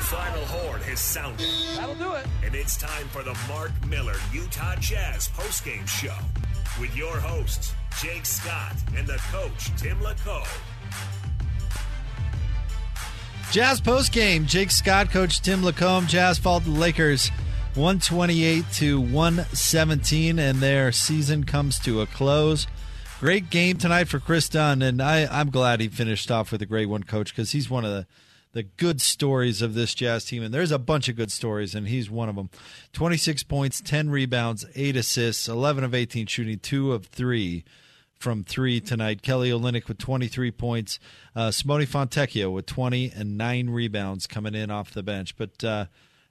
The final horn has sounded. That'll do it. And it's time for the Mark Miller Utah Jazz postgame show with your hosts, Jake Scott and the coach, Tim LaComb. Jazz postgame. Jake Scott, Coach Tim LaComb. Jazz fall to the Lakers 128 to 117, and their season comes to a close. Great game tonight for Kris Dunn, and I, I'm glad he finished off with a great one, Coach, because he's one of the, the good stories of this Jazz team, and there's a bunch of good stories, and he's one of them. 26 points, 10 rebounds, 8 assists, 11 of 18 shooting, 2 of 3 from three tonight. Kelly Olynyk with 23 points. Uh, Simone Fontecchio with 20 and nine rebounds coming in off the bench. But uh,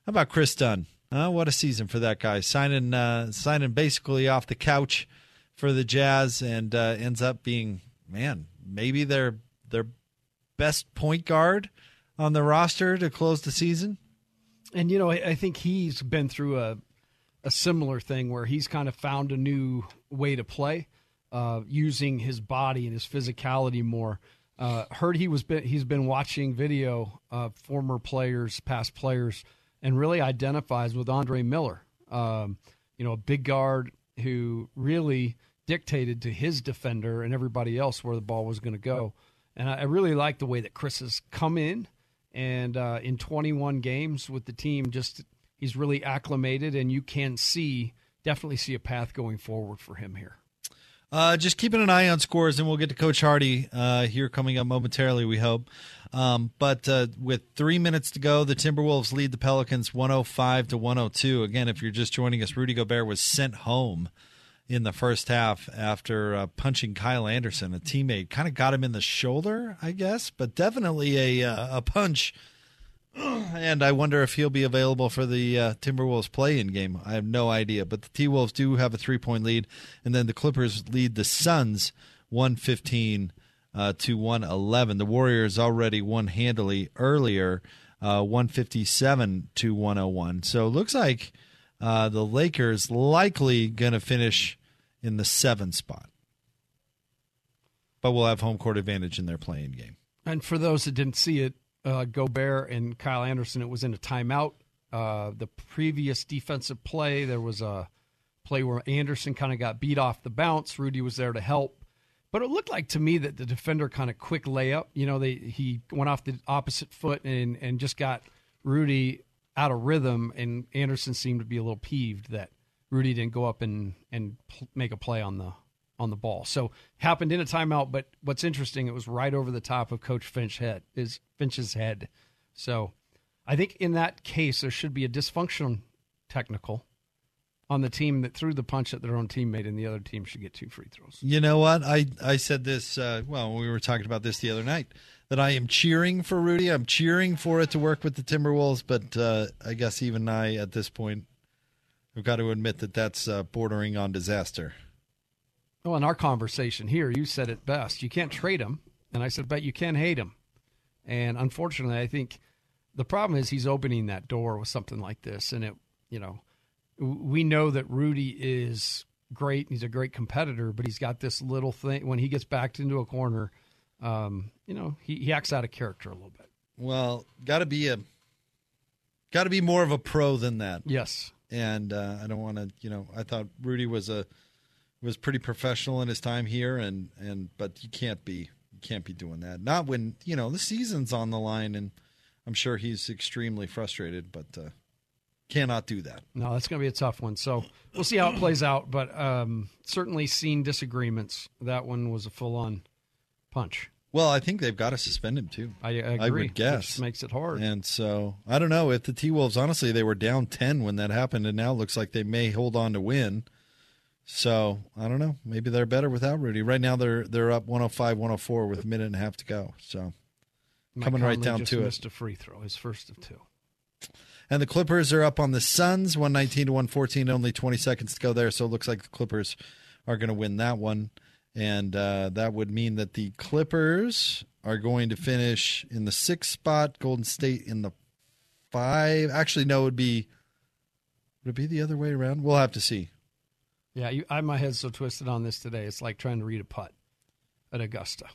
how about Kris Dunn? Uh, what a season for that guy. Signing, uh, signing basically off the couch for the Jazz and uh, ends up being, man, maybe their, their best point guard on the roster to close the season. And, you know, I, I think he's been through a, a similar thing where he's kind of found a new way to play uh, using his body and his physicality more. Uh, heard he was been, he's been watching video of former players, past players, and really identifies with Andre Miller. Um, you know, a big guard who really dictated to his defender and everybody else where the ball was going to go. And I, I, really like the way that Kris has come in and uh, in 21 games with the team, just he's really acclimated, and you can see definitely see a path going forward for him here. Uh, just keeping an eye on scores, and we'll get to Coach Hardy uh, here coming up momentarily, we hope. Um, but uh, with three minutes to go, the Timberwolves lead the Pelicans 105 to 102. Again, if you're just joining us, Rudy Gobert was sent home in the first half after uh, punching Kyle Anderson, a teammate. Kind of got him in the shoulder, I guess, but definitely a, uh, a punch and I wonder if he'll be available for the uh, Timberwolves play-in game. I have no idea, but the T Wolves do have a three-point lead, and then the Clippers lead the Suns one fifteen uh, to one eleven. The Warriors already won handily earlier, uh, one fifty seven to one hundred oh one. So it looks like uh, the Lakers likely going to finish in the seven spot, but we'll have home court advantage in their play-in game. And for those that didn't see it, uh, Gobert and Kyle Anderson, it was in a timeout. Uh, the previous defensive play, there was a play where Anderson kind of got beat off the bounce. Rudy was there to help. But it looked like to me that the defender kind of quick layup. You know, they he went off the opposite foot and and just got Rudy out of rhythm. And Anderson seemed to be a little peeved that Rudy didn't go up and and pl- make a play on the on the ball. So happened in a timeout, but what's interesting, it was right over the top of Coach Finch head is Finch's head. So I think in that case there should be a dysfunction technical on the team that threw the punch at their own teammate, and the other team should get two free throws. You know what? I I said this. Uh, well, we were talking about this the other night. That I am cheering for Rudy. I'm cheering for it to work with the Timberwolves, but uh, I guess even I, at this point, have got to admit that that's uh, bordering on disaster. Well, in our conversation here, you said it best. You can't trade him, and I said, but you can hate him. And unfortunately, I think the problem is he's opening that door with something like this, and it, you know, we know that Rudy is great. He's a great competitor, but he's got this little thing when he gets backed into a corner. Um, you know, he, he acts out of character a little bit. Well, got to be a, got to be more of a pro than that. Yes. And uh, I don't want to, you know, I thought Rudy was a was pretty professional in his time here, and and but you can't be you can't be doing that. Not when you know the season's on the line, and I'm sure he's extremely frustrated, but uh, cannot do that. No, that's going to be a tough one. So we'll see how it plays out. But um, certainly seen disagreements. That one was a full on punch. Well, I think they've got to suspend him too. I, I agree. would guess. Which makes it hard. And so I don't know if the T Wolves. Honestly, they were down ten when that happened, and now it looks like they may hold on to win. So I don't know. Maybe they're better without Rudy. Right now they're they're up 105, 104 with a minute and a half to go. So Mike coming right down to it. missed a free throw, his first of two. And the Clippers are up on the Suns, 119 to 114, only 20 seconds to go there. So it looks like the Clippers are going to win that one. And uh, that would mean that the Clippers are going to finish in the sixth spot, Golden State in the five. Actually, no, it would be. Would it be the other way around? We'll have to see. Yeah, you, I my head's so twisted on this today. It's like trying to read a putt at Augusta.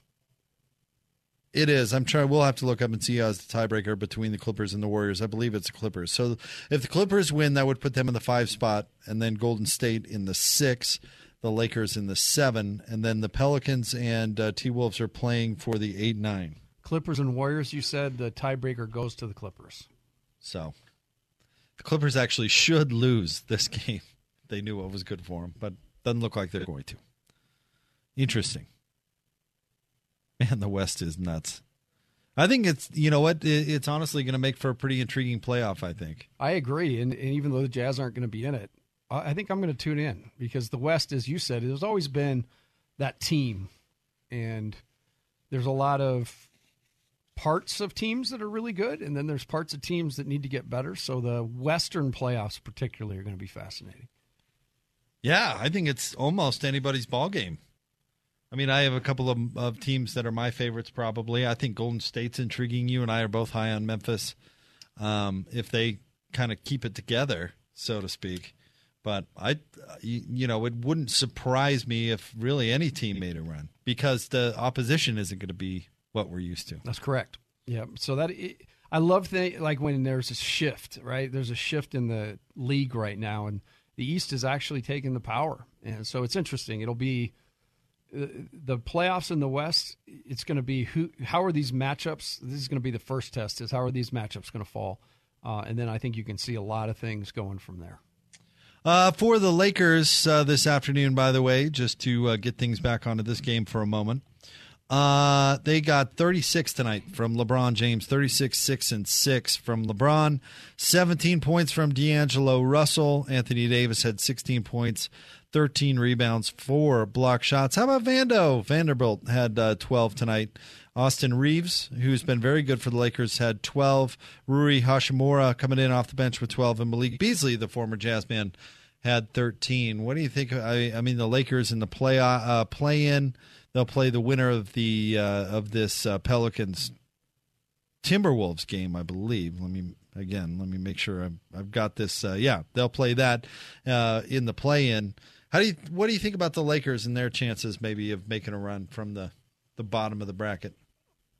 It is. I'm trying. We'll have to look up and see as the tiebreaker between the Clippers and the Warriors. I believe it's the Clippers. So if the Clippers win, that would put them in the five spot, and then Golden State in the six, the Lakers in the seven, and then the Pelicans and uh, T Wolves are playing for the eight nine. Clippers and Warriors, you said the tiebreaker goes to the Clippers. So the Clippers actually should lose this game. They knew what was good for them, but doesn't look like they're going to. Interesting. Man, the West is nuts. I think it's you know what it's honestly going to make for a pretty intriguing playoff. I think. I agree, and, and even though the Jazz aren't going to be in it, I think I'm going to tune in because the West, as you said, there's always been that team, and there's a lot of parts of teams that are really good, and then there's parts of teams that need to get better. So the Western playoffs, particularly, are going to be fascinating. Yeah, I think it's almost anybody's ball game. I mean, I have a couple of, of teams that are my favorites. Probably, I think Golden State's intriguing. You and I are both high on Memphis. Um, if they kind of keep it together, so to speak. But I, you, know, it wouldn't surprise me if really any team made a run because the opposition isn't going to be what we're used to. That's correct. Yeah. So that I love the like when there's a shift, right? There's a shift in the league right now, and the East is actually taking the power, and so it's interesting. It'll be uh, the playoffs in the West. It's going to be who? How are these matchups? This is going to be the first test. Is how are these matchups going to fall? Uh, and then I think you can see a lot of things going from there. Uh, for the Lakers uh, this afternoon, by the way, just to uh, get things back onto this game for a moment. Uh, they got 36 tonight from LeBron James, 36, 6, and 6 from LeBron, 17 points from D'Angelo Russell. Anthony Davis had 16 points, 13 rebounds, four block shots. How about Vando? Vanderbilt had uh, 12 tonight. Austin Reaves, who's been very good for the Lakers, had 12. Rui Hachimura coming in off the bench with 12. And Malik Beasley, the former Jazz man, had 13. What do you think? I, I mean, the Lakers in the play uh, play in, they'll play the winner of the uh, of this uh, Pelicans Timberwolves game, I believe. Let me again, let me make sure I've, I've got this. Uh, yeah, they'll play that uh, in the play in. How do you? What do you think about the Lakers and their chances, maybe, of making a run from the the bottom of the bracket?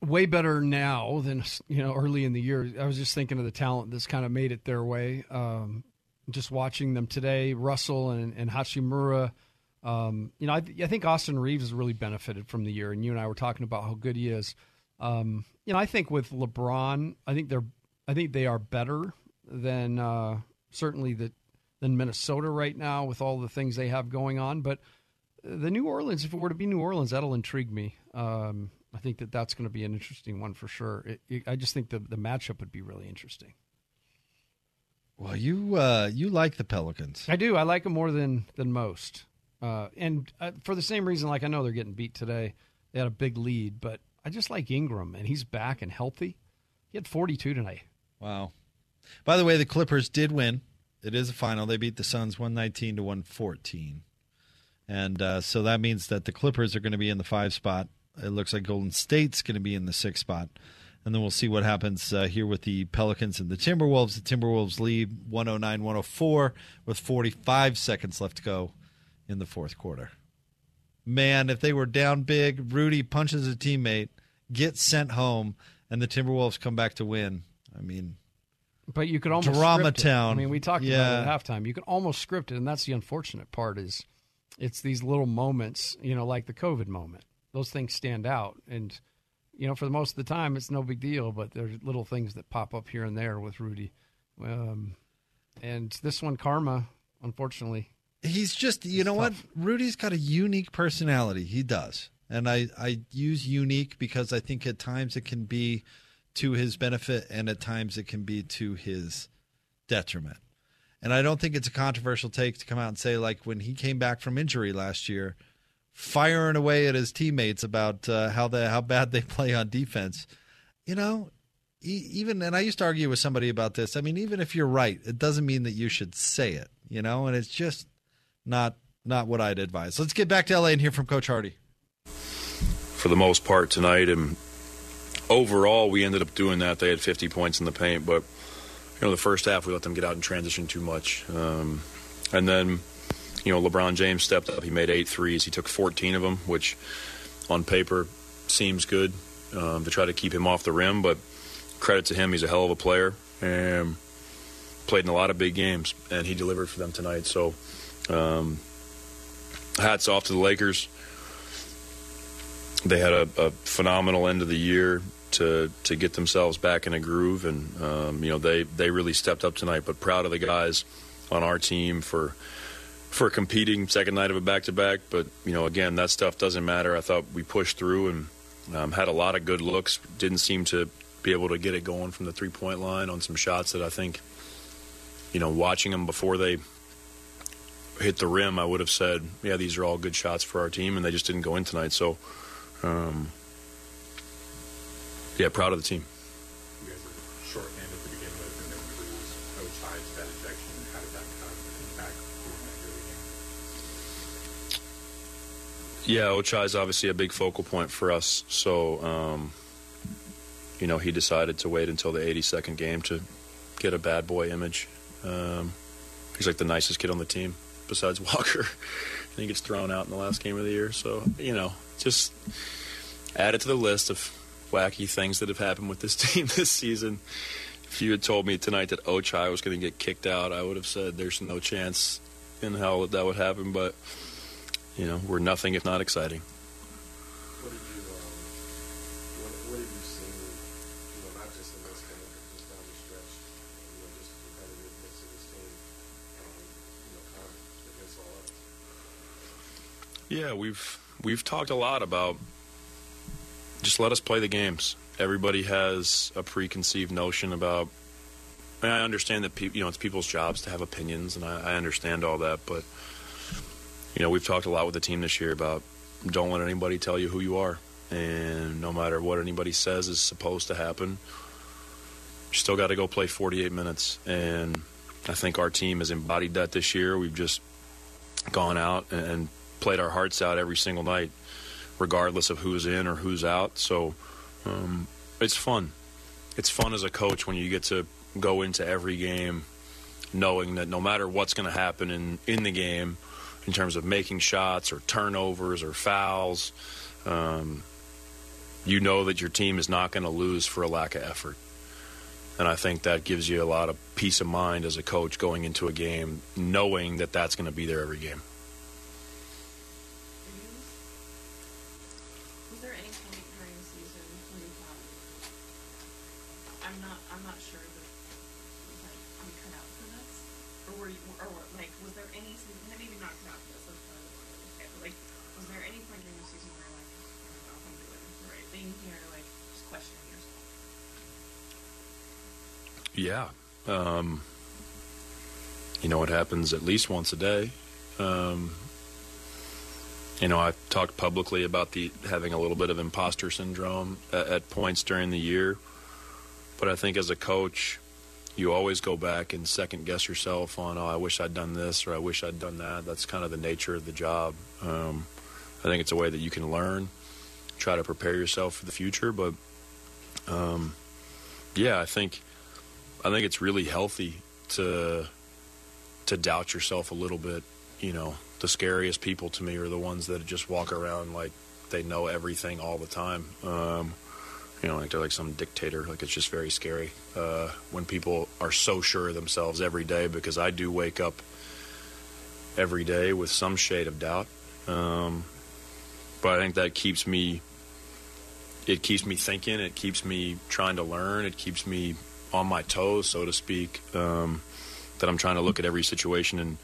Way better now than you know early in the year. I was just thinking of the talent that's kind of made it their way. Um, just watching them today, Russell and, and. Um, you know, I, I think Austin Reaves has really benefited from the year, and you and I were talking about how good he is. Um, you know, I think with LeBron, I think they're, I think they are better than uh, certainly the than Minnesota right now with all the things they have going on. But the New Orleans, if it were to be New Orleans, that'll intrigue me. Um, I think that that's going to be an interesting one for sure. It, it, I just think the the matchup would be really interesting. Well, you uh, you like the Pelicans. I do. I like them more than than most, uh, and uh, for the same reason. Like I know they're getting beat today. They had a big lead, but I just like Ingram, and he's back and healthy. He had 42 tonight. Wow. By the way, the Clippers did win. It is a final. They beat the Suns 119 to 114. And uh, so that means that the Clippers are going to be in the five spot. It looks like Golden State's going to be in the six spot. And then we'll see what happens uh, here with the Pelicans and the Timberwolves. The Timberwolves lead 109 104 with 45 seconds left to go in the fourth quarter. Man, if they were down big, Rudy punches a teammate, gets sent home, and the Timberwolves come back to win. I mean, But you could almost Drama town. I mean, we talked Yeah. about it at halftime. You can almost script it, and that's the unfortunate part. Is it's these little moments, you know, like the COVID moment. Those things stand out, and you know, for the most of the time, it's no big deal. But there's little things that pop up here and there with Rudy. Um, and this one, Karma, unfortunately, he's just you know what? rudy's got a unique personality. He does. And i i use unique because i think at times it can be to his benefit and at times it can be to his detriment. And i don't think it's a controversial take to come out and say like when he came back from injury last year firing away at his teammates about uh, how the how bad they play on defense you know even and i used to argue with somebody about this i mean even if you're right it doesn't mean that you should say it you know and it's just not not what I'd advise. Let's get back to LA and hear from Coach Hardy. For the most part tonight, and overall, we ended up doing that. They had 50 points in the paint, but you know, the first half we let them get out in transition too much, um, and then you know, LeBron James stepped up. He made eight threes. He took 14 of them, which on paper seems good um, to try to keep him off the rim, but credit to him, he's a hell of a player and played in a lot of big games, and he delivered for them tonight. So um, hats off to the Lakers. They had a, a, phenomenal end of the year to to get themselves back in a groove, and um, you know they they really stepped up tonight. But proud of the guys on our team for for competing second night of a back to back. But you know again that stuff doesn't matter. I thought we pushed through and um, had a lot of good looks. Didn't seem to be able to get it going from the three point line on some shots that I think you know watching them before they hit the rim, I would have said, yeah, these are all good shots for our team, and they just didn't go in tonight. So, um, yeah, proud of the team. Yeah, Ochai is obviously a big focal point for us. So, um, you know, he decided to wait until the 82nd game to get a bad boy image. Um, he's like the nicest kid on the team besides Walker. and he gets thrown out in the last game of the year. So, you know, just add it to the list of wacky things that have happened with this team this season. If you had told me tonight that Ochai was going to get kicked out, I would have said there's no chance in hell that that would happen. But, you know, we're nothing if not exciting. What did you, um, what, what did you see, you know, not just in this game, but down the stretch, you know, just the competitiveness of this team, um, you know, kind of against all odds? Yeah, we've we've talked a lot about just let us play the games. Everybody has a preconceived notion about. I, mean, I understand that people, you know, it's people's jobs to have opinions, and I, I understand all that. But you know, we've talked a lot with the team this year about don't let anybody tell you who you are, and no matter what anybody says is supposed to happen, you still got to go play 48 minutes. And I think our team has embodied that this year. We've just gone out and played our hearts out every single night, regardless of who's in or who's out. So um, it's fun. It's fun as a coach when you get to go into every game knowing that no matter what's going to happen in, in the game, in terms of making shots or turnovers or fouls, um, you know that your team is not going to lose for a lack of effort. And I think that gives you a lot of peace of mind as a coach going into a game, knowing that that's going to be there every game. Was there yourself? Yeah. Um, you know, it happens at least once a day. Um, you know, I've talked publicly about the having a little bit of imposter syndrome at, at points during the year, but I think as a coach, you always go back and second guess yourself on, oh, I wish I'd done this or I wish I'd done that. That's kind of the nature of the job. Um, I think it's a way that you can learn, try to prepare yourself for the future. But um, yeah, I think I think it's really healthy to to doubt yourself a little bit. You know, the scariest people to me are the ones that just walk around like they know everything all the time. Um, you know, like they're like some dictator. Like it's just very scary uh, when people are so sure of themselves every day. Because I do wake up every day with some shade of doubt, um, but I think that keeps me it keeps me thinking. It keeps me trying to learn. It keeps me on my toes, so to speak. Um, that I'm trying to look at every situation and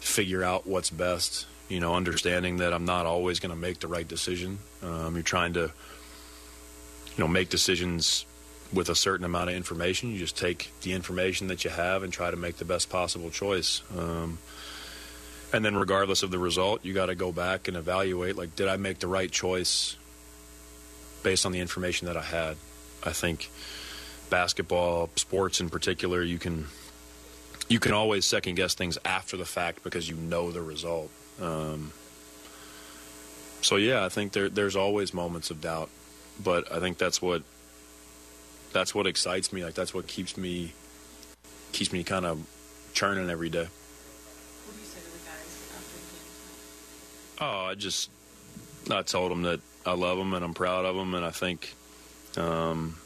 figure out what's best. You know, understanding that I'm not always going to make the right decision. Um, you're trying to, you know, make decisions with a certain amount of information. You just take the information that you have and try to make the best possible choice. Um, and then, regardless of the result, you got to go back and evaluate. Like, did I make the right choice based on the information that I had? I think basketball, sports in particular, you can you can always second guess things after the fact because you know the result. Um, so yeah, I think there there's always moments of doubt, but I think that's what that's what excites me. Like that's what keeps me keeps me kind of churning every day. What do you say to the guys after the game Oh, I just I told them that I love them and I'm proud of them, and I think, um,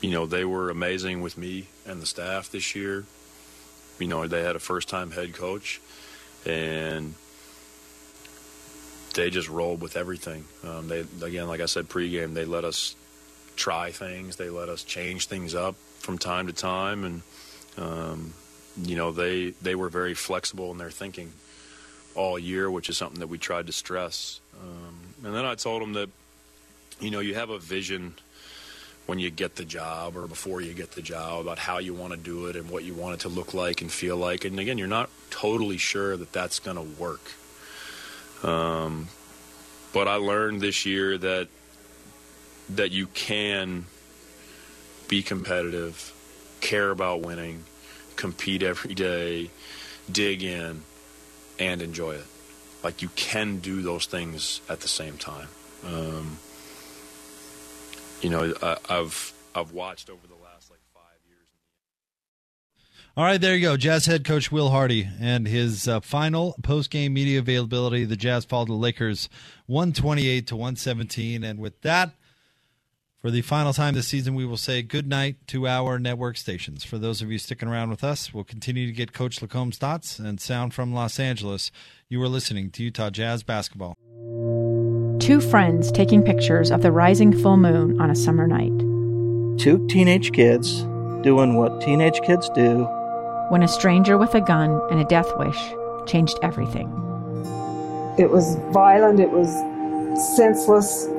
you know, they were amazing with me and the staff this year. You know, they had a first-time head coach, and they just rolled with everything. Um, they again, like I said pregame, they let us try things, they let us change things up from time to time, and um, you know, they they were very flexible in their thinking all year, which is something that we tried to stress. Um, and then I told him that, you know, you have a vision when you get the job or before you get the job about how you want to do it and what you want it to look like and feel like. And again, you're not totally sure that that's going to work. Um, but I learned this year that that you can be competitive, care about winning, compete every day, dig in, and enjoy it. Like you can do those things at the same time. Um, you know, I, I've I've watched over the last like five years. All right, there you go. Jazz head coach Will Hardy and his uh, final post game media availability. The Jazz fall to the Lakers 128 to 117. And with that, for the final time this season, we will say good night to our network stations. For those of you sticking around with us, we'll continue to get Coach LaComb's thoughts and sound from Los Angeles. You are listening to Utah Jazz basketball. Two friends taking pictures of the rising full moon on a summer night. Two teenage kids doing what teenage kids do. When a stranger with a gun and a death wish changed everything. It was violent, it was senseless,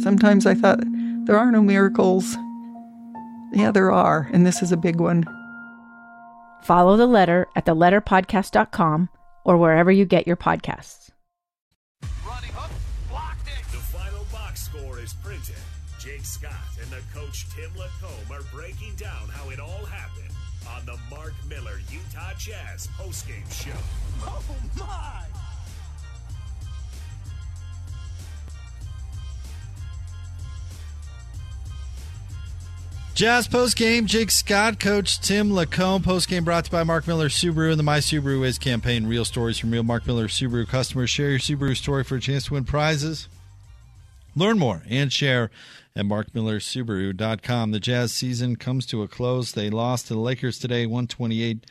Sometimes I thought there are no miracles. Yeah, there are, and this is a big one. Follow the letter at theletterpodcast.com or wherever you get your podcasts. Running hook, blocked it. The final box score is printed. Jake Scott and the coach Tim LaComb are breaking down how it all happened on the Mark Miller Utah Jazz postgame show. Oh my! Jazz post game, Jake Scott, Coach Tim LaComb. Post game brought to you by Mark Miller Subaru and the My Subaru Is campaign. Real stories from real Mark Miller Subaru customers. Share your Subaru story for a chance to win prizes. Learn more and share at markmillersubaru.com. The Jazz season comes to a close. They lost to the Lakers today, 128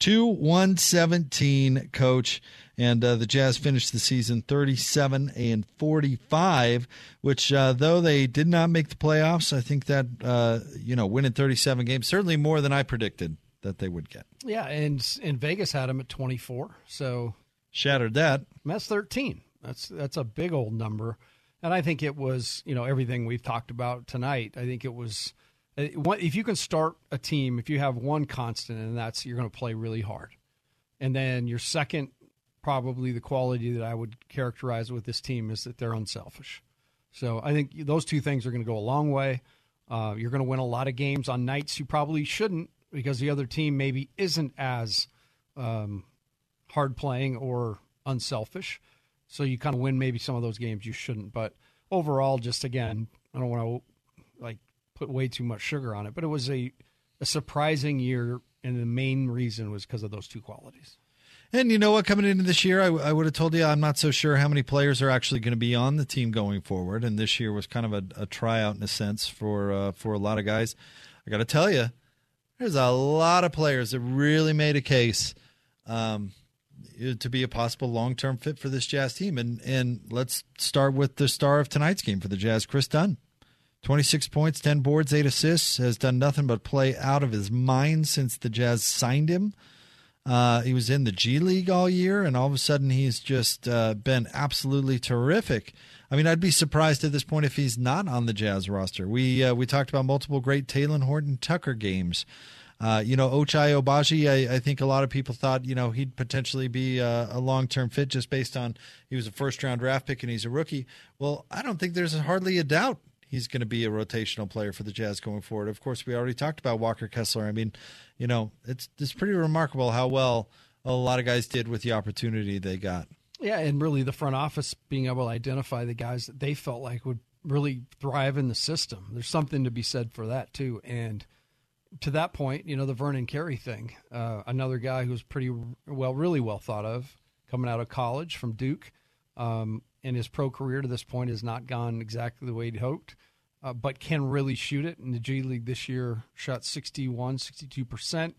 to 117, coach. And uh, the Jazz finished the season 37 and 45, which, uh, though they did not make the playoffs, I think that, uh, you know, winning 37 games, certainly more than I predicted that they would get. Yeah, and and Vegas had them at 24. So Shattered that. that's 13. That's that's a big old number. And I think it was, you know, everything we've talked about tonight. I think it was uh, if you can start a team, if you have one constant, and that's you're going to play really hard, and then your second, probably the quality that I would characterize with this team is that they're unselfish. So I think those two things are going to go a long way. Uh, you're going to win a lot of games on nights you probably shouldn't because the other team maybe isn't as um, hard playing or unselfish. So you kind of win maybe some of those games you shouldn't. But overall, just again, I don't want to like put way too much sugar on it, but it was a, a surprising year, and the main reason was because of those two qualities. And you know what? Coming into this year, I, I would have told you I'm not so sure how many players are actually going to be on the team going forward. And this year was kind of a, a tryout in a sense for uh, for a lot of guys. I got to tell you, there's a lot of players that really made a case um, to be a possible long term fit for this Jazz team. And and let's start with the star of tonight's game for the Jazz, Kris Dunn. 26 points, 10 boards, 8 assists, has done nothing but play out of his mind since the Jazz signed him. Uh, he was in the G League all year, and all of a sudden he's just uh, been absolutely terrific. I mean, I'd be surprised at this point if he's not on the Jazz roster. We uh, we talked about multiple great Talen Horton Tucker games. Uh, you know, Ochai Agbaji, I, I, think a lot of people thought, you know, he'd potentially be a, a long term fit just based on he was a first round draft pick and he's a rookie. Well, I don't think there's hardly a doubt he's going to be a rotational player for the Jazz going forward. Of course, we already talked about Walker Kessler. I mean, you know, it's it's pretty remarkable how well a lot of guys did with the opportunity they got. Yeah, and really the front office being able to identify the guys that they felt like would really thrive in the system. There's something to be said for that too. And to that point, you know, the Vernon Carey thing, uh, another guy who's pretty well, really well thought of coming out of college from Duke. Um, and his pro career to this point has not gone exactly the way he'd hoped, uh, but can really shoot it. In the G League this year, shot 61, 62%,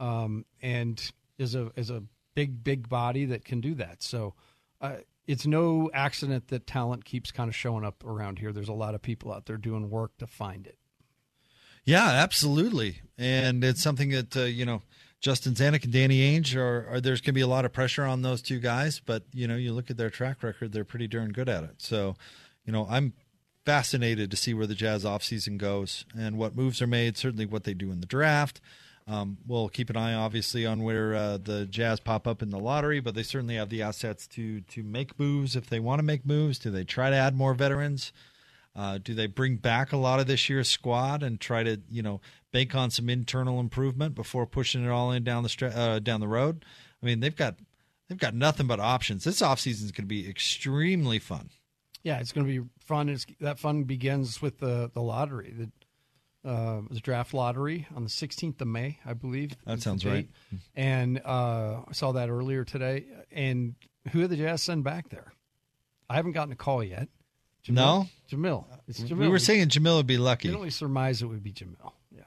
um, and is a, is a big, big body that can do that. So uh, it's no accident that talent keeps kind of showing up around here. There's a lot of people out there doing work to find it. Yeah, absolutely. And it's something that, uh, you know, Justin Zanik and Danny Ainge are, are there's going to be a lot of pressure on those two guys, but you know, you look at their track record, they're pretty darn good at it. So, you know, I'm fascinated to see where the Jazz offseason goes and what moves are made, certainly what they do in the draft. Um, we'll keep an eye, obviously, on where uh, the Jazz pop up in the lottery, but they certainly have the assets to to make moves if they want to make moves. Do they try to add more veterans? Uh, do they bring back a lot of this year's squad and try to, you know, bank on some internal improvement before pushing it all in down the stra- uh, down the road? I mean, they've got they've got nothing but options. This offseason is going to be extremely fun. Yeah, it's going to be fun. It's, that fun begins with the the lottery, the uh, the draft lottery on the 16th of May, I believe. That sounds right. And uh, I saw that earlier today. And who did the Jazz send back there? I haven't gotten a call yet. Jamil? No, Jamil. It's Jamil. We were saying Jamil would be lucky. We only surmise it would be Jamil. Yeah,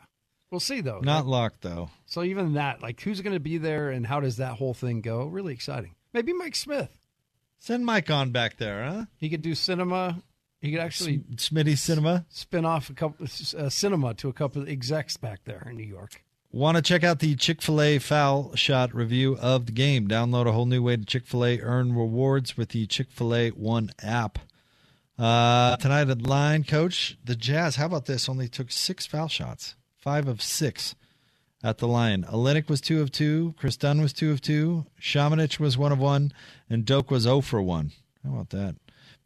we'll see though. Not luck though. So even that, like, who's going to be there, and how does that whole thing go? Really exciting. Maybe Mike Smith. Send Mike on back there, huh? He could do cinema. He could actually S- Smitty cinema spin off a couple uh, cinema to a couple of execs back there in New York. Want to check out the Chick fil A foul shot review of the game? Download a whole new way to Chick fil A earn rewards with the Chick fil A One app. Uh, tonight at line, coach, the Jazz, how about this? Only took six foul shots, five of six at the line. Olynyk was two of two. Kris Dunn was two of two. Samanic was one of one. And Doak was 0 for one. How about that?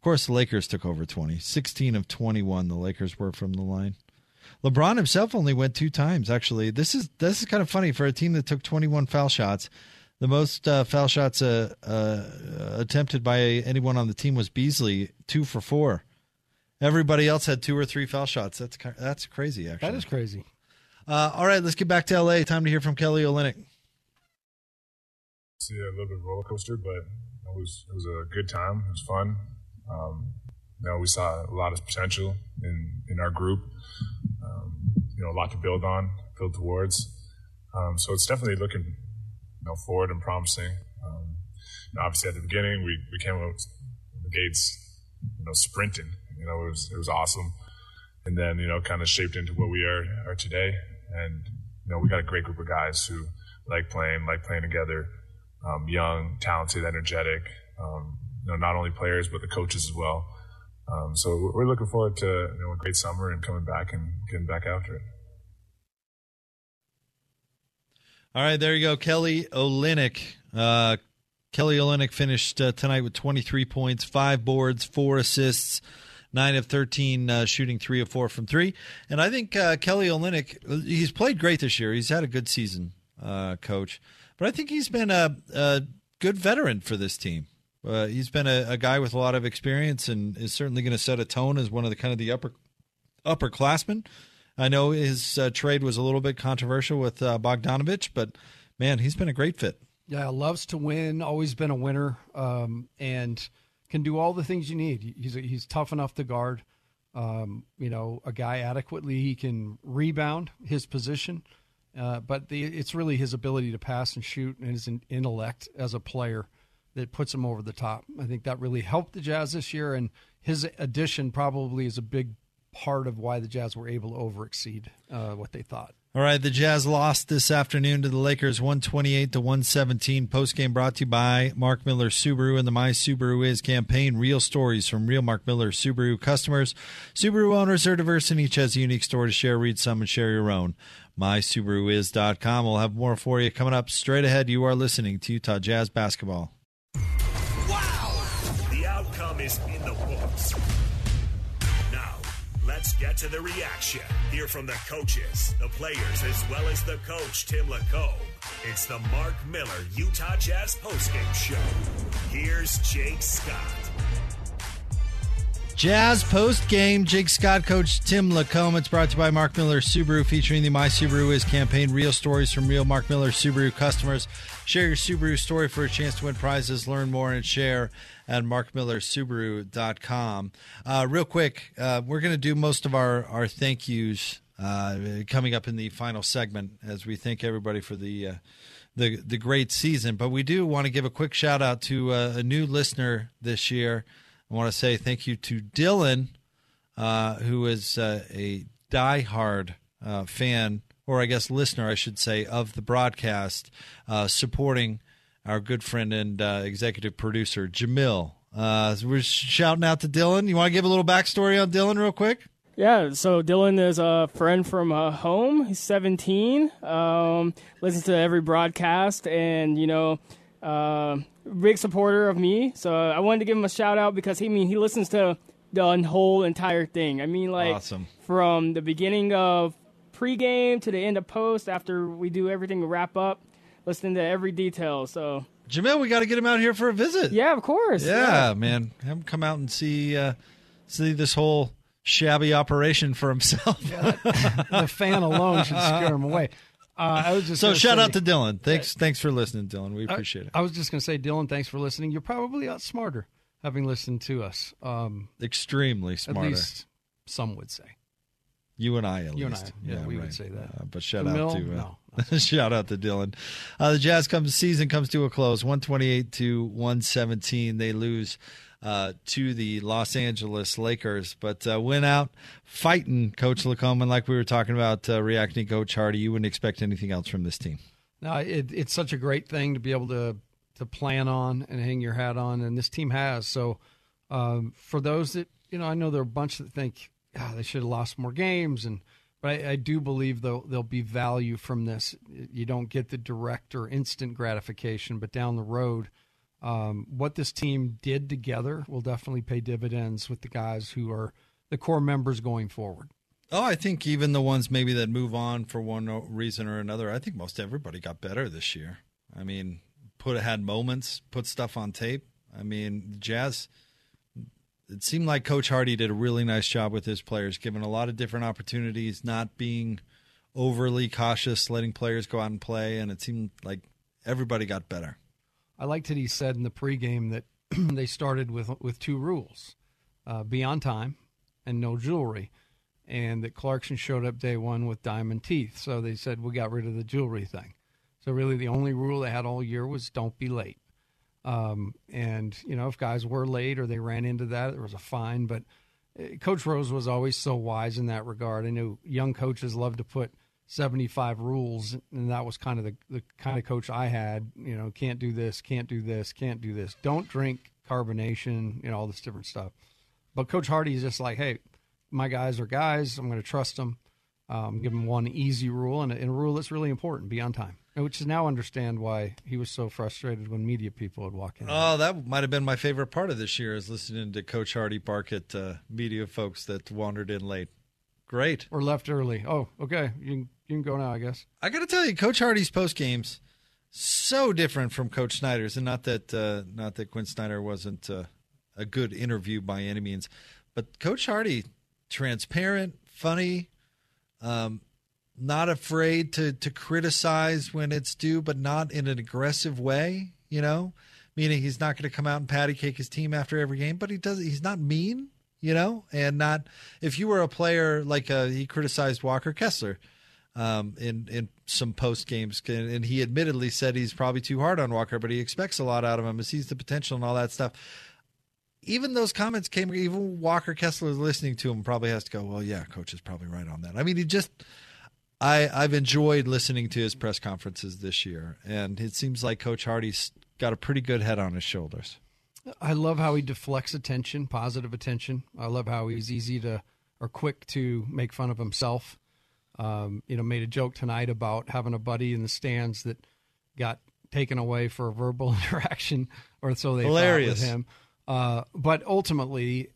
Of course, the Lakers took over 20. 16 of 21, the Lakers were from the line. LeBron himself only went two times. Actually, this is this is kind of funny for a team that took 21 foul shots. The most uh, foul shots uh, uh, attempted by anyone on the team was Beasley, two for four. Everybody else had two or three foul shots. That's that's crazy. Actually, that is crazy. Uh, all right, let's get back to L.A. Time to hear from Kelly Olynyk. See a little bit of roller coaster, but it was it was a good time. It was fun. Um, you know, we saw a lot of potential in in our group. Um, you know, a lot to build on, build towards. Um, so it's definitely looking you know forward and promising. Um, obviously, at the beginning, we we came out the gates, you know, sprinting. You know, it was it was awesome, and then you know, kind of shaped into what we are are today. And you know, we got a great group of guys who like playing, like playing together. Um, young, talented, energetic. Um, you know, not only players but the coaches as well. Um, so we're looking forward to you know, a great summer and coming back and getting back after it. All right, there you go, Kelly Olynyk. Uh, Kelly Olynyk finished uh, tonight with 23 points, five boards, four assists, nine of 13 uh, shooting three of four from three. And I think uh, Kelly Olynyk, he's played great this year. He's had a good season, uh, coach. But I think he's been a, a good veteran for this team. Uh, he's been a, a guy with a lot of experience and is certainly going to set a tone as one of the kind of the upper upperclassmen. I know his uh, trade was a little bit controversial with uh, Bogdanovic, but man, he's been a great fit. Yeah, loves to win. Always been a winner, um, and can do all the things you need. He's he's tough enough to guard. Um, you know, a guy adequately. He can rebound his position, uh, but the, it's really his ability to pass and shoot and his intellect as a player that puts him over the top. I think that really helped the Jazz this year, and his addition probably is a big part of why the Jazz were able to overexceed uh, what they thought. All right, the Jazz lost this afternoon to the Lakers 128 to 117. Postgame brought to you by Mark Miller Subaru and the My Subaru Is campaign. Real stories from real Mark Miller Subaru customers. Subaru owners are diverse and each has a unique story to share. Read some and share your own. MySubaruIs.com. We'll have more for you coming up straight ahead. You are listening to Utah Jazz Basketball. Wow! The outcome is in the books. Let's get to the reaction. Hear from the coaches, the players, as well as the coach, Tim LaComb. It's the Mark Miller Utah Jazz postgame show. Here's Jake Scott. Jazz post game, Jake Scott, Coach Tim LaComb. It's brought to you by Mark Miller Subaru, featuring the My Subaru Is campaign. Real stories from real Mark Miller Subaru customers. Share your Subaru story for a chance to win prizes. Learn more and share at markmillersubaru.com. Uh, real quick, uh, we're going to do most of our, our thank yous uh, coming up in the final segment as we thank everybody for the. Uh, the, the great season, but we do want to give a quick shout out to uh, a new listener this year. I want to say thank you to Dylan, uh, who is uh, a diehard uh, fan, or I guess listener, I should say, of the broadcast, supporting our good friend and uh, executive producer, Jamil. Uh, so we're shouting out to Dylan. You want to give a little backstory on Dylan, real quick? Yeah, so Dylan is a friend from uh, home. He's 17. Um, listens to every broadcast, and you know, uh, big supporter of me. So I wanted to give him a shout out because he I mean he listens to the whole entire thing. I mean, like Awesome. from the beginning of pregame to the end of post. After we do everything, we wrap up, listening to every detail. So Jamil, we got to get him out here for a visit. yeah, of course. Yeah, man. Have him come out and see uh, see this whole shabby operation for himself. the fan alone should scare him away. Uh, I was just so shout say- out to Dylan. Thanks, thanks for listening, Dylan. We I- appreciate it. I was just going to say, Dylan, thanks for listening. You're probably out smarter having listened to us. Um, Extremely smarter. At least some would say. You and I, at You and least. I, yeah, we would say that. Uh, but shout Jamil? out to uh, No, shout out to Dylan. Uh, the Jazz comes season comes to a close, one twenty eight to one seventeen. They lose uh, to the Los Angeles Lakers, but uh, went out fighting Coach LaComb. Like we were talking about, uh, reacting Coach Hardy, you wouldn't expect anything else from this team. No, it, it's such a great thing to be able to to plan on and hang your hat on, and this team has. So, um, for those that you know, I know there are a bunch that think "Ah, they should have lost more games, and but I, I do believe though there'll be value from this. You don't get the direct or instant gratification, but down the road, um, what this team did together will definitely pay dividends with the guys who are the core members going forward. Oh, I think even the ones maybe that move on for one reason or another, I think most everybody got better this year. I mean, put had moments, put stuff on tape. I mean, Jazz. It seemed like Coach Hardy did a really nice job with his players, giving a lot of different opportunities, not being overly cautious, letting players go out and play, and it seemed like everybody got better. I liked that he said in the pregame that they started with with two rules: uh, be on time and no jewelry, and that Clarkson showed up day one with diamond teeth. So they said we got rid of the jewelry thing. So really, the only rule they had all year was don't be late. Um, and you know, if guys were late or they ran into that, there was a fine. But uh, Coach Rose was always so wise in that regard. I knew young coaches love to put 75 rules, and that was kind of the, the kind of coach I had. You know, can't do this, can't do this, can't do this. Don't drink carbonation, you know, all this different stuff. But Coach Hardy is just like, hey, my guys are guys. I'm going to trust them. Um, give them one easy rule and a, and a rule that's really important: be on time. Which is now understand why he was so frustrated when media people would walk in. Oh, that might have been my favorite part of this year is listening to Coach Hardy bark at uh, media folks that wandered in late. Great. or left early. Oh, okay. You can, you can go now, I guess. I got to tell you, Coach Hardy's post games, so different from Coach Snyder's, and not that uh, not that Quinn Snyder wasn't uh, a good interview by any means, but Coach Hardy, transparent, funny, um, not afraid to to criticize when it's due, but not in an aggressive way. You know, meaning he's not going to come out and patty cake his team after every game, but he does. He's not mean. You know, and not if you were a player like uh, he criticized Walker Kessler um, in in some post games, and he admittedly said he's probably too hard on Walker, but he expects a lot out of him and sees the potential and all that stuff. Even those comments came. Even Walker Kessler listening to him probably has to go. Well, yeah, coach is probably right on that. I mean, he just. I I've enjoyed listening to his press conferences this year, and it seems like Coach Hardy's got a pretty good head on his shoulders. I love how he deflects attention, positive attention. I love how he's easy to or quick to make fun of himself. Um, you know, made a joke tonight about having a buddy in the stands that got taken away for a verbal interaction, or so they Hilarious. thought with him. Uh, but ultimately,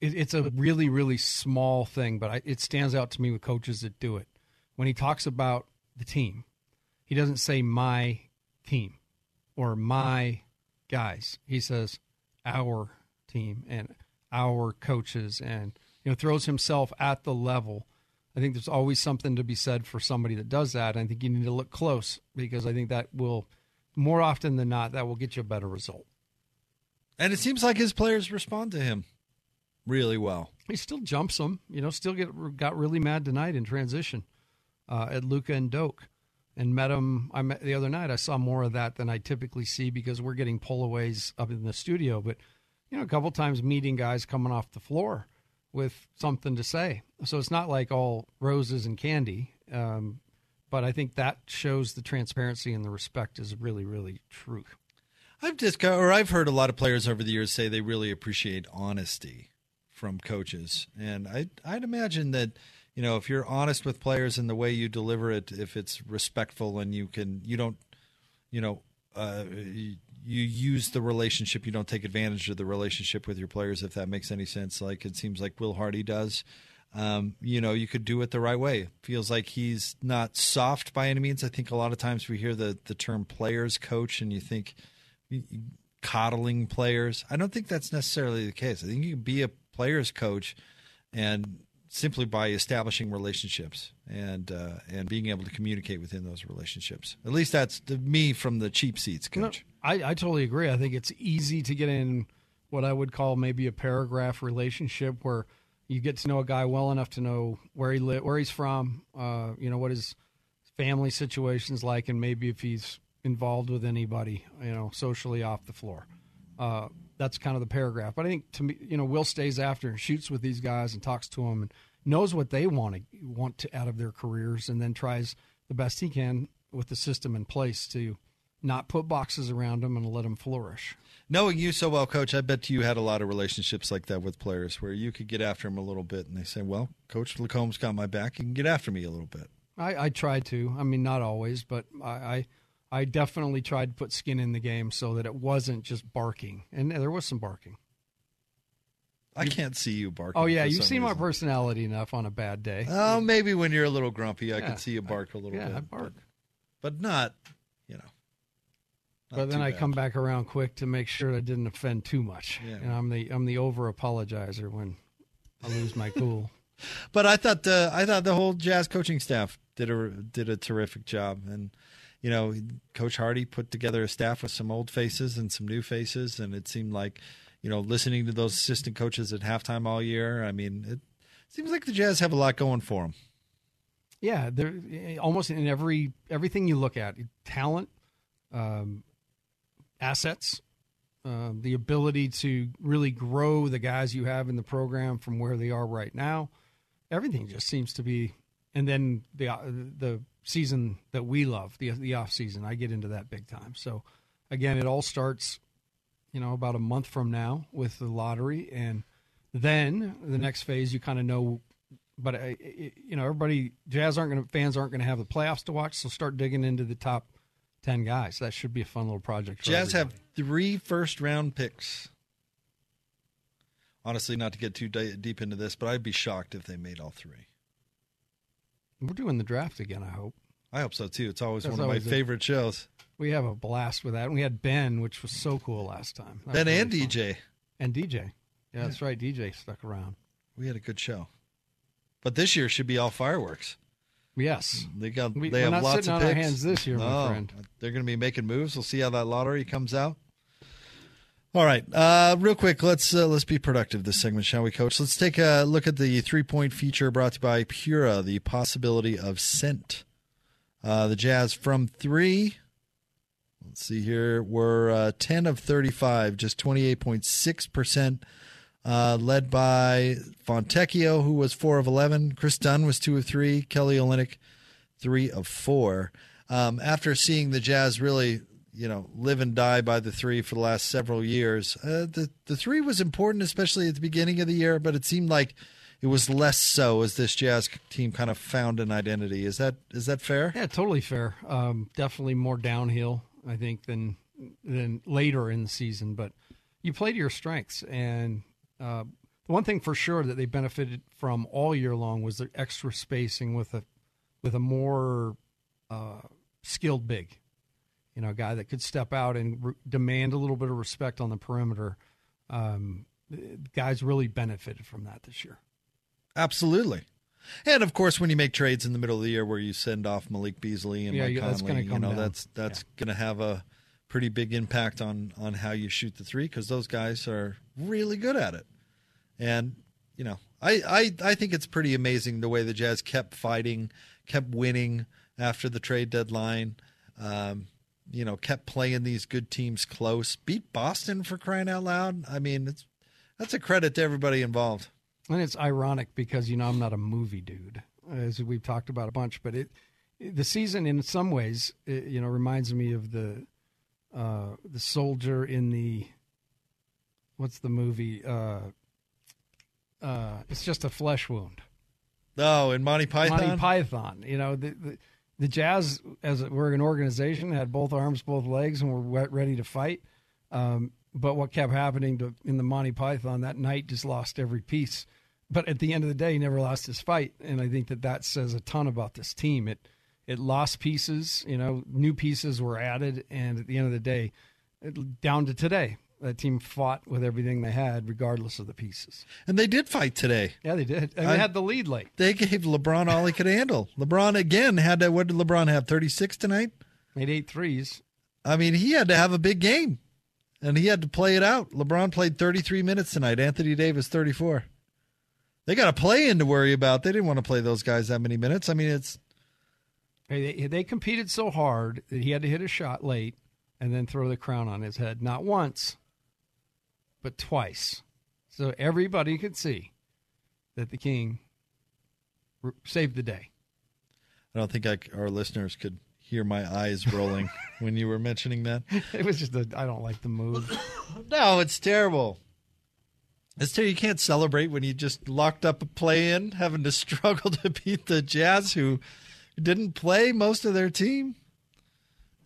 it, it's a really, really small thing, but I, it stands out to me with coaches that do it. When he talks about the team, he doesn't say my team or my guys. He says our team and our coaches and you know throws himself at the level. I think there's always something to be said for somebody that does that. I think you need to look close because I think that will more often than not that will get you a better result. And it seems like his players respond to him really well. He still jumps them, you know. Still get got really mad tonight in transition uh, at Luka and Doak, and met him. I met the other night. I saw more of that than I typically see because we're getting pullaways up in the studio. But you know, a couple times meeting guys coming off the floor with something to say. So it's not like all roses and candy. Um, but I think that shows the transparency and the respect is really, really true. I've just or I've heard a lot of players over the years say they really appreciate honesty from coaches, and I I'd imagine that you know if you're honest with players in the way you deliver it, if it's respectful and you can you don't you know uh, you, you use the relationship, you don't take advantage of the relationship with your players, if that makes any sense. Like it seems like Will Hardy does. Um, you know, you could do it the right way. Feels like he's not soft by any means. I think a lot of times we hear the the term players coach, and you think coddling players. I don't think that's necessarily the case. I think you can be a players coach, and simply by establishing relationships and uh, and being able to communicate within those relationships. At least that's the, me from the cheap seats, coach. No, I, I totally agree. I think it's easy to get in what I would call maybe a paragraph relationship where you get to know a guy well enough to know where he li- where he's from, uh, you know what his family situation's like, and maybe if he's involved with anybody, you know, socially off the floor. Uh, that's kind of the paragraph. But I think to me, you know, Will stays after and shoots with these guys and talks to them and knows what they want to want to out of their careers, and then tries the best he can with the system in place to not put boxes around them and let them flourish. Knowing you so well, Coach, I bet you had a lot of relationships like that with players where you could get after them a little bit, and they say, "Well, Coach LaComb's got my back. You can get after me a little bit." I, I tried to. I mean, not always, but I, I I definitely tried to put skin in the game so that it wasn't just barking, and there was some barking. I can't see you barking. Oh yeah, for you some see my personality enough on a bad day. Oh, maybe when you're a little grumpy, I Yeah, can see you bark a little yeah, bit. I bark. but, but not, you know. not but then I bad. come back around quick to make sure I didn't offend too much. Yeah. And I'm the I'm the over apologizer when I lose my cool. But I thought the I thought the whole Jazz coaching staff did a did a terrific job, and you know, Coach Hardy put together a staff with some old faces and some new faces, and it seemed like, you know, listening to those assistant coaches at halftime all year. I mean, it seems like the Jazz have a lot going for them. Yeah, there almost in every everything you look at, talent, um, assets, uh, the ability to really grow the guys you have in the program from where they are right now. Everything just seems to be, and then the uh, the season that we love, the the off season. I get into that big time. So again, it all starts, you know, about a month from now with the lottery, and then the next phase you kind of know but uh, it- you know everybody jazz aren't going to fans aren't going to have the playoffs to watch so start digging into the top 10 guys that should be a fun little project Jazz everybody. have three first round picks. Honestly, not to get too deep into this, but I'd be shocked if they made all three. We're doing the draft again i hope I hope so too. It's always That's one of my always a- favorite shows. We have a blast with that. And we had Ben, which was so cool last time. That Ben and fun. DJ. And DJ. Yeah, that's right. DJ stuck around. We had a good show. But this year should be all fireworks. Yes. They got We- they have lots of picks. hands this year, my friend. They're going to be making moves. We'll see how that lottery comes out. All right, uh, real quick, let's uh, let's be productive this segment, shall we, Coach? Let's take a look at the three point feature brought to you by Pura, the possibility of scent. Uh, the Jazz from three. Let's see here. We're uh, ten of thirty-five, just twenty-eight point six percent. Uh, led by Fontecchio, who was four of eleven. Kris Dunn was two of three. Kelly Olynyk, three of four. Um, after seeing the Jazz really, you know, live and die by the three for the last several years, uh, the the three was important, especially at the beginning of the year. But it seemed like it was less so as this Jazz team kind of found an identity. Is that is that fair? Yeah, totally fair. Um, definitely more downhill, I think, than than later in the season. But you play to your strengths, and uh, the one thing for sure that they benefited from all year long was their extra spacing with a with a more uh, skilled big. You know, a guy that could step out and re- demand a little bit of respect on the perimeter. Um, guys really benefited from that this year. Absolutely. And of course, when you make trades in the middle of the year where you send off Malik Beasley and Yeah, Mike yeah, that's Conley, gonna you know down. that's that's going to have a pretty big impact on on how you shoot the three because those guys are really good at it. And you know, I, I I think it's pretty amazing the way the Jazz kept fighting, kept winning after the trade deadline. Um, you know, kept playing these good teams close. Beat Boston for crying out loud. I mean, it's that's a credit to everybody involved. And it's ironic because you know I'm not a movie dude, as we've talked about a bunch. But it, the season, in some ways, it, you know, reminds me of the uh, the soldier in the what's the movie? Uh, uh, it's just a flesh wound. Oh, in Monty Python. Monty Python. You know, the, the the Jazz, as we're an organization, had both arms, both legs, and were ready to fight. Um, but what kept happening to in the Monty Python that night just lost every piece. But at the end of the day, he never lost his fight, and I think that that says a ton about this team. It it lost pieces, you know, new pieces were added, and at the end of the day, it, down to today, that team fought with everything they had, regardless of the pieces. And they did fight today. Yeah, they did. And I- they had the lead late. They gave LeBron all he could handle. LeBron again had to. What did LeBron have? Thirty six tonight. Made eight threes. I mean, he had to have a big game, and he had to play it out. LeBron played thirty three minutes tonight. Anthony Davis thirty four. They got a play in to worry about. They didn't want to play those guys that many minutes. I mean, it's Hey, They, they competed so hard that he had to hit a shot late and then throw the crown on his head. Not once, but twice. So everybody could see that the king saved the day. I don't think I, our listeners could hear my eyes rolling when you were mentioning that. It was just a, I don't like the move. No, it's terrible. It's terrible. You can't celebrate when you just locked up a play in, having to struggle to beat the Jazz, who didn't play most of their team.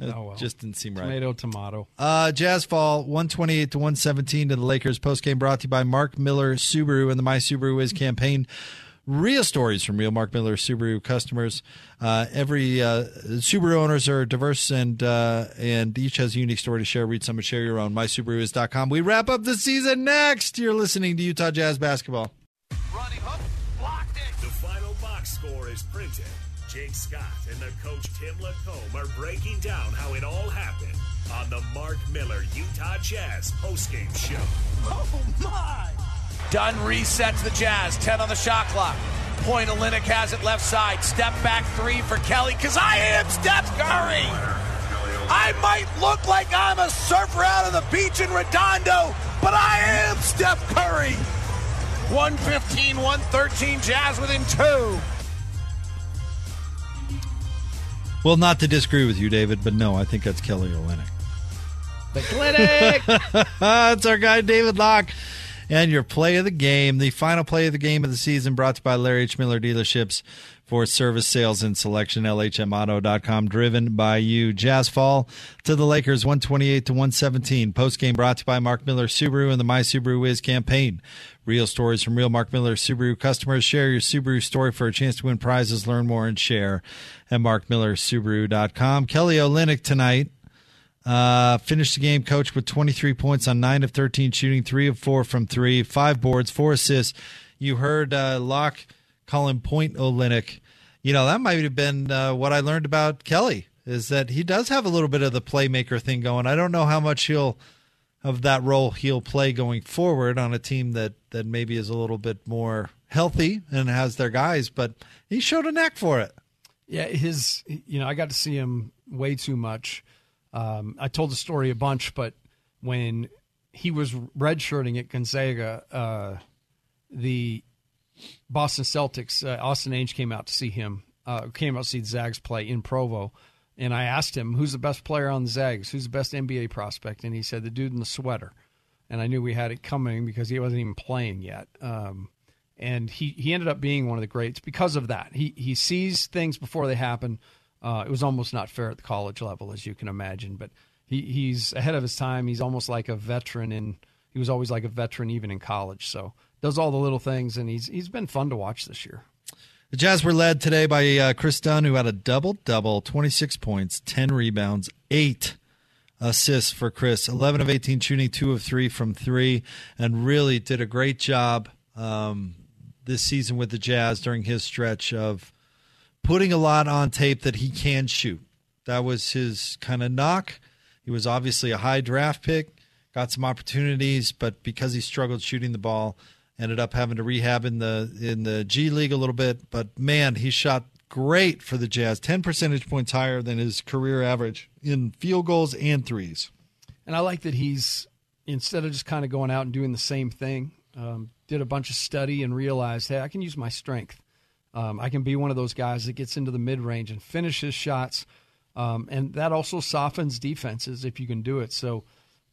It Oh, well. just didn't seem right. Tomato, tomato. Uh, Jazz fall 128 to 117 to the Lakers. Post game brought to you by Mark Miller Subaru and the My Subaru Is campaign. Real stories from real Mark Miller Subaru customers. Uh, every uh, Subaru owners are diverse and uh, and each has a unique story to share. Read some and share your own. MySubaruIs.com. We wrap up the season next. You're listening to Utah Jazz basketball. Running hook, blocked it. The final box score is printed. Jake Scott and the coach Tim LaComb are breaking down how it all happened on the Mark Miller Utah Jazz postgame show. Oh my! Dunn resets the Jazz. 10 on the shot clock. Point Olynyk has it left side. Step back three for Kelly because I am Steph Curry. I might look like I'm a surfer out of the beach in Redondo, but I am Steph Curry. 115, 113 Jazz within two. Well, not to disagree with you, David, but no, I think that's Kelly Olynyk. The clinic. That's our guy, David Locke. And your play of the game, the final play of the game of the season, brought to you by Larry H. Miller Dealerships. For service sales and selection. LHMauto.com, driven by you. Jazz fall to the Lakers 128 to 117. Post game brought to you by Mark Miller Subaru and the My Subaru Is campaign. Real stories from real Mark Miller Subaru customers. Share your Subaru story for a chance to win prizes. Learn more and share at markmillersubaru.com. Kelly Olynyk tonight uh, finished the game, coach, with 23 points on 9 of 13 shooting, 3 of 4 from 3, 5 boards, 4 assists. You heard uh, Locke call him Point Olynyk. You know, that might have been uh, what I learned about Kelly, is that he does have a little bit of the playmaker thing going. I don't know how much he'll of that role he'll play going forward on a team that, that maybe is a little bit more healthy and has their guys, but he showed a knack for it. Yeah, his, you know, I got to see him way too much. Um, I told the story a bunch, but when he was redshirting at Gonzaga, uh, the Boston Celtics, uh, Austin Ainge came out to see him, uh, came out to see the Zags play in Provo. And I asked him, who's the best player on the Zags? Who's the best NBA prospect? And he said, the dude in the sweater. And I knew we had it coming because he wasn't even playing yet. Um, and he, he ended up being one of the greats because of that. He, he sees things before they happen. Uh, it was almost not fair at the college level, as you can imagine. But he, he's ahead of his time. He's almost like a veteran, and he was always like a veteran even in college. So does all the little things, and he's he's been fun to watch this year. The Jazz were led today by uh, Kris Dunn, who had a double double, 26 points, 10 rebounds, 8 assists for Kris, 11 of 18 shooting, 2 of 3 from 3, and really did a great job um, this season with the Jazz during his stretch of putting a lot on tape that he can shoot. That was his kind of knock. He was obviously a high draft pick, got some opportunities, but because he struggled shooting the ball, ended up having to rehab in the in the G League a little bit, but man, he shot great for the Jazz, 10 percentage points higher than his career average in field goals and threes. And I like that he's instead of just kind of going out and doing the same thing, um, did a bunch of study and realized, hey, I can use my strength. Um, I can be one of those guys that gets into the mid range and finishes shots, um, and that also softens defenses if you can do it. So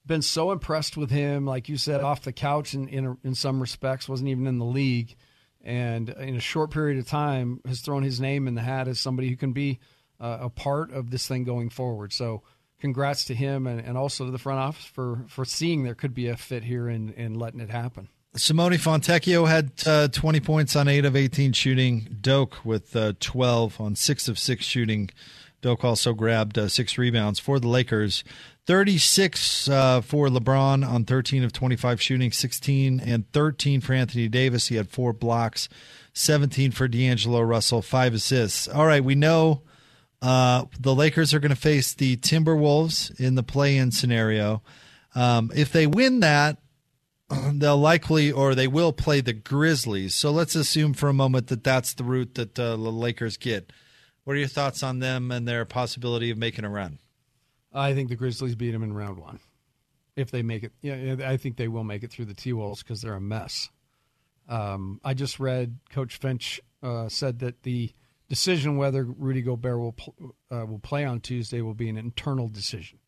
been so impressed with him, like you said, off the couch in, in, in some respects, wasn't even in the league. And in a short period of time, has thrown his name in the hat as somebody who can be uh, a part of this thing going forward. So, congrats to him and, and also to the front office for, for seeing there could be a fit here and, and letting it happen. Simone Fontecchio had uh, 20 points on 8 of 18 shooting. Doak with uh, 12 on 6 of 6 shooting. Doak also grabbed uh, six rebounds for the Lakers. 36 uh, for LeBron on 13 of 25 shooting, 16 and 13 for Anthony Davis. He had four blocks, 17 for D'Angelo Russell, five assists. All right, we know uh, the Lakers are going to face the Timberwolves in the play in scenario. Um, if they win that, they'll likely or they will play the Grizzlies. So let's assume for a moment that that's the route that uh, the Lakers get. What are your thoughts on them and their possibility of making a run? I think the Grizzlies beat them in round one. If they make it, yeah, I think they will make it through the T Wolves because they're a mess. Um, I just read Coach Finch uh, said that the decision whether Rudy Gobert will pl- uh, will play on Tuesday will be an internal decision.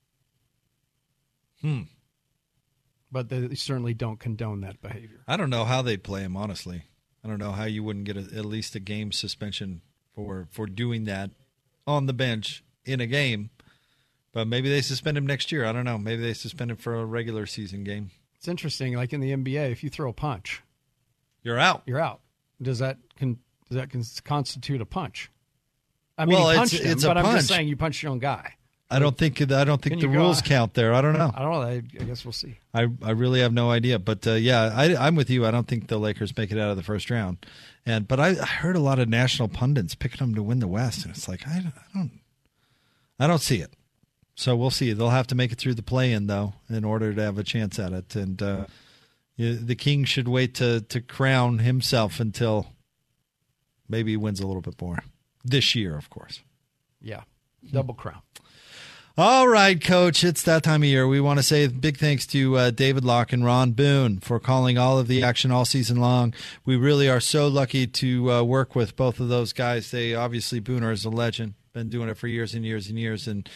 Hmm. But they certainly don't condone that behavior. I don't know how they'd play him. Honestly, I don't know how you wouldn't get a, at least a game suspension for for doing that on the bench in a game. But maybe they suspend him next year. I don't know. Maybe they suspend him for a regular season game. It's interesting. Like in the NBA, if you throw a punch, you're out. You're out. Does that con- does that con- constitute a punch? I mean, well, he punched it's, him, it's but I am just saying you punched your own guy. I don't think I don't think the rules count there. I don't know. I don't know. I, I guess we'll see. I, I really have no idea. But uh, yeah, I, I'm with you. I don't think the Lakers make it out of the first round. And but I, I heard a lot of national pundits picking them to win the West, and it's like I, I don't I don't see it. So we'll see. They'll have to make it through the play-in though, in order to have a chance at it. And uh, yeah, the King should wait to to crown himself until maybe he wins a little bit more this year, of course. Yeah, double crown. All right, Coach. It's that time of year. We want to say big thanks to uh, David Locke and Ron Boone for calling all of the action all season long. We really are so lucky to uh, work with both of those guys. They obviously Booner is a legend, been doing it for years and years and years, and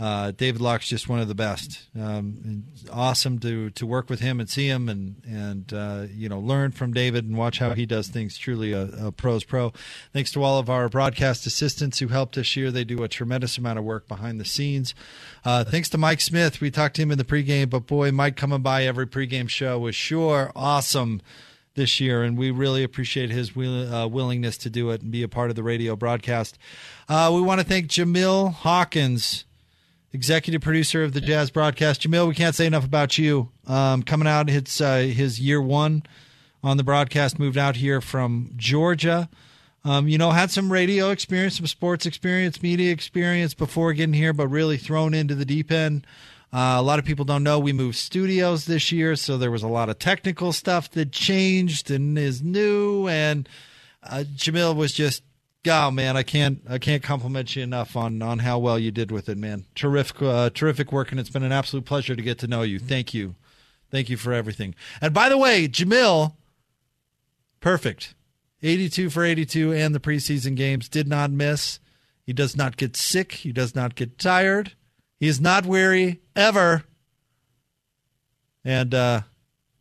uh, David Locke's just one of the best. Um, awesome to to work with him and see him and and uh, you know learn from David and watch how he does things. Truly a, a pro's pro. Thanks to all of our broadcast assistants who helped us year. They do a tremendous amount of work behind the scenes. Uh, thanks to Mike Smith. We talked to him in the pregame, but boy, Mike coming by every pregame show was sure awesome this year, and we really appreciate his will, uh, willingness to do it and be a part of the radio broadcast. Uh, we want to thank Jamil Hawkins executive producer of the Jazz broadcast. Jamil, we can't say enough about you. Um, coming out, it's uh, his year one on the broadcast. Moved out here from Georgia. Um, you know, had some radio experience, some sports experience, media experience before getting here, but really thrown into the deep end. Uh, a lot of people don't know we moved studios this year, so there was a lot of technical stuff that changed and is new. And uh, Jamil was just Oh man, I can't I can't compliment you enough on on how well you did with it, man. Terrific uh, terrific work, and it's been an absolute pleasure to get to know you. Thank you, thank you for everything. And by the way, Jamil, perfect, eighty two for eighty two, and the preseason games did not miss. He does not get sick. He does not get tired. He is not weary ever, and uh,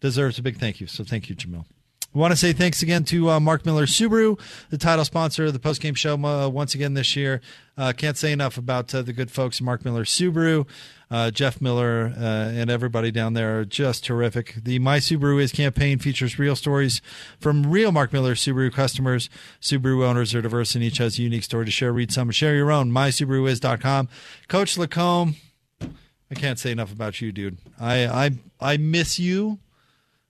deserves a big thank you. So thank you, Jamil. We want to say thanks again to uh, Mark Miller Subaru, the title sponsor of the postgame show uh, once again this year. Uh, can't say enough about uh, the good folks, Mark Miller Subaru, uh, Jeff Miller, uh, and everybody down there are just terrific. The My Subaru Is campaign features real stories from real Mark Miller Subaru customers. Subaru owners are diverse and each has a unique story to share. Read some, share your own. MySubaruIs.com. Coach LaComb, I can't say enough about you, dude. I I I miss you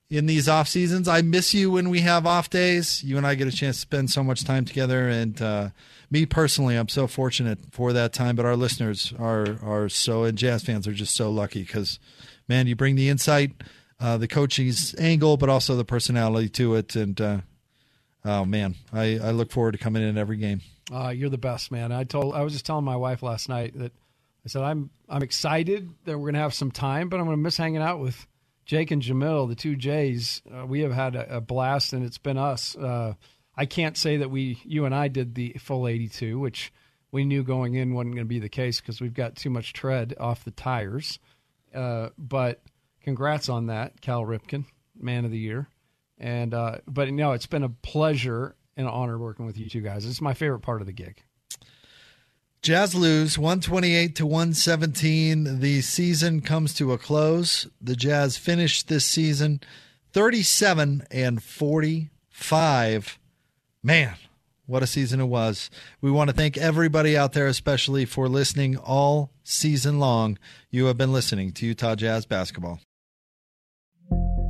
in these off seasons. I miss you when we have off days. You and I get a chance to spend so much time together, and uh, me personally, I'm so fortunate for that time. But our listeners are are so, and jazz fans are just so lucky because, man, you bring the insight, uh, the coaching's angle, but also the personality to it, and uh, oh man, I, I look forward to coming in every game. Uh, you're the best, man. I told I was just telling my wife last night that I said I'm I'm excited that we're gonna have some time, but I'm gonna miss hanging out with Jake and Jamil, the two J's, uh, we have had a, a, blast, and it's been us. Uh, I can't say that we, you and I, did the full 82, which we knew going in wasn't going to be the case because we've got too much tread off the tires. Uh, but congrats on that, Cal Ripken, Man of the Year. And uh, but no, it's been a pleasure and an honor working with you two guys. It's my favorite part of the gig. Jazz lose 128 to 117. The season comes to a close. The Jazz finished this season 37 and 45. Man, what a season it was. We want to thank everybody out there, especially for listening all season long. You have been listening to Utah Jazz Basketball.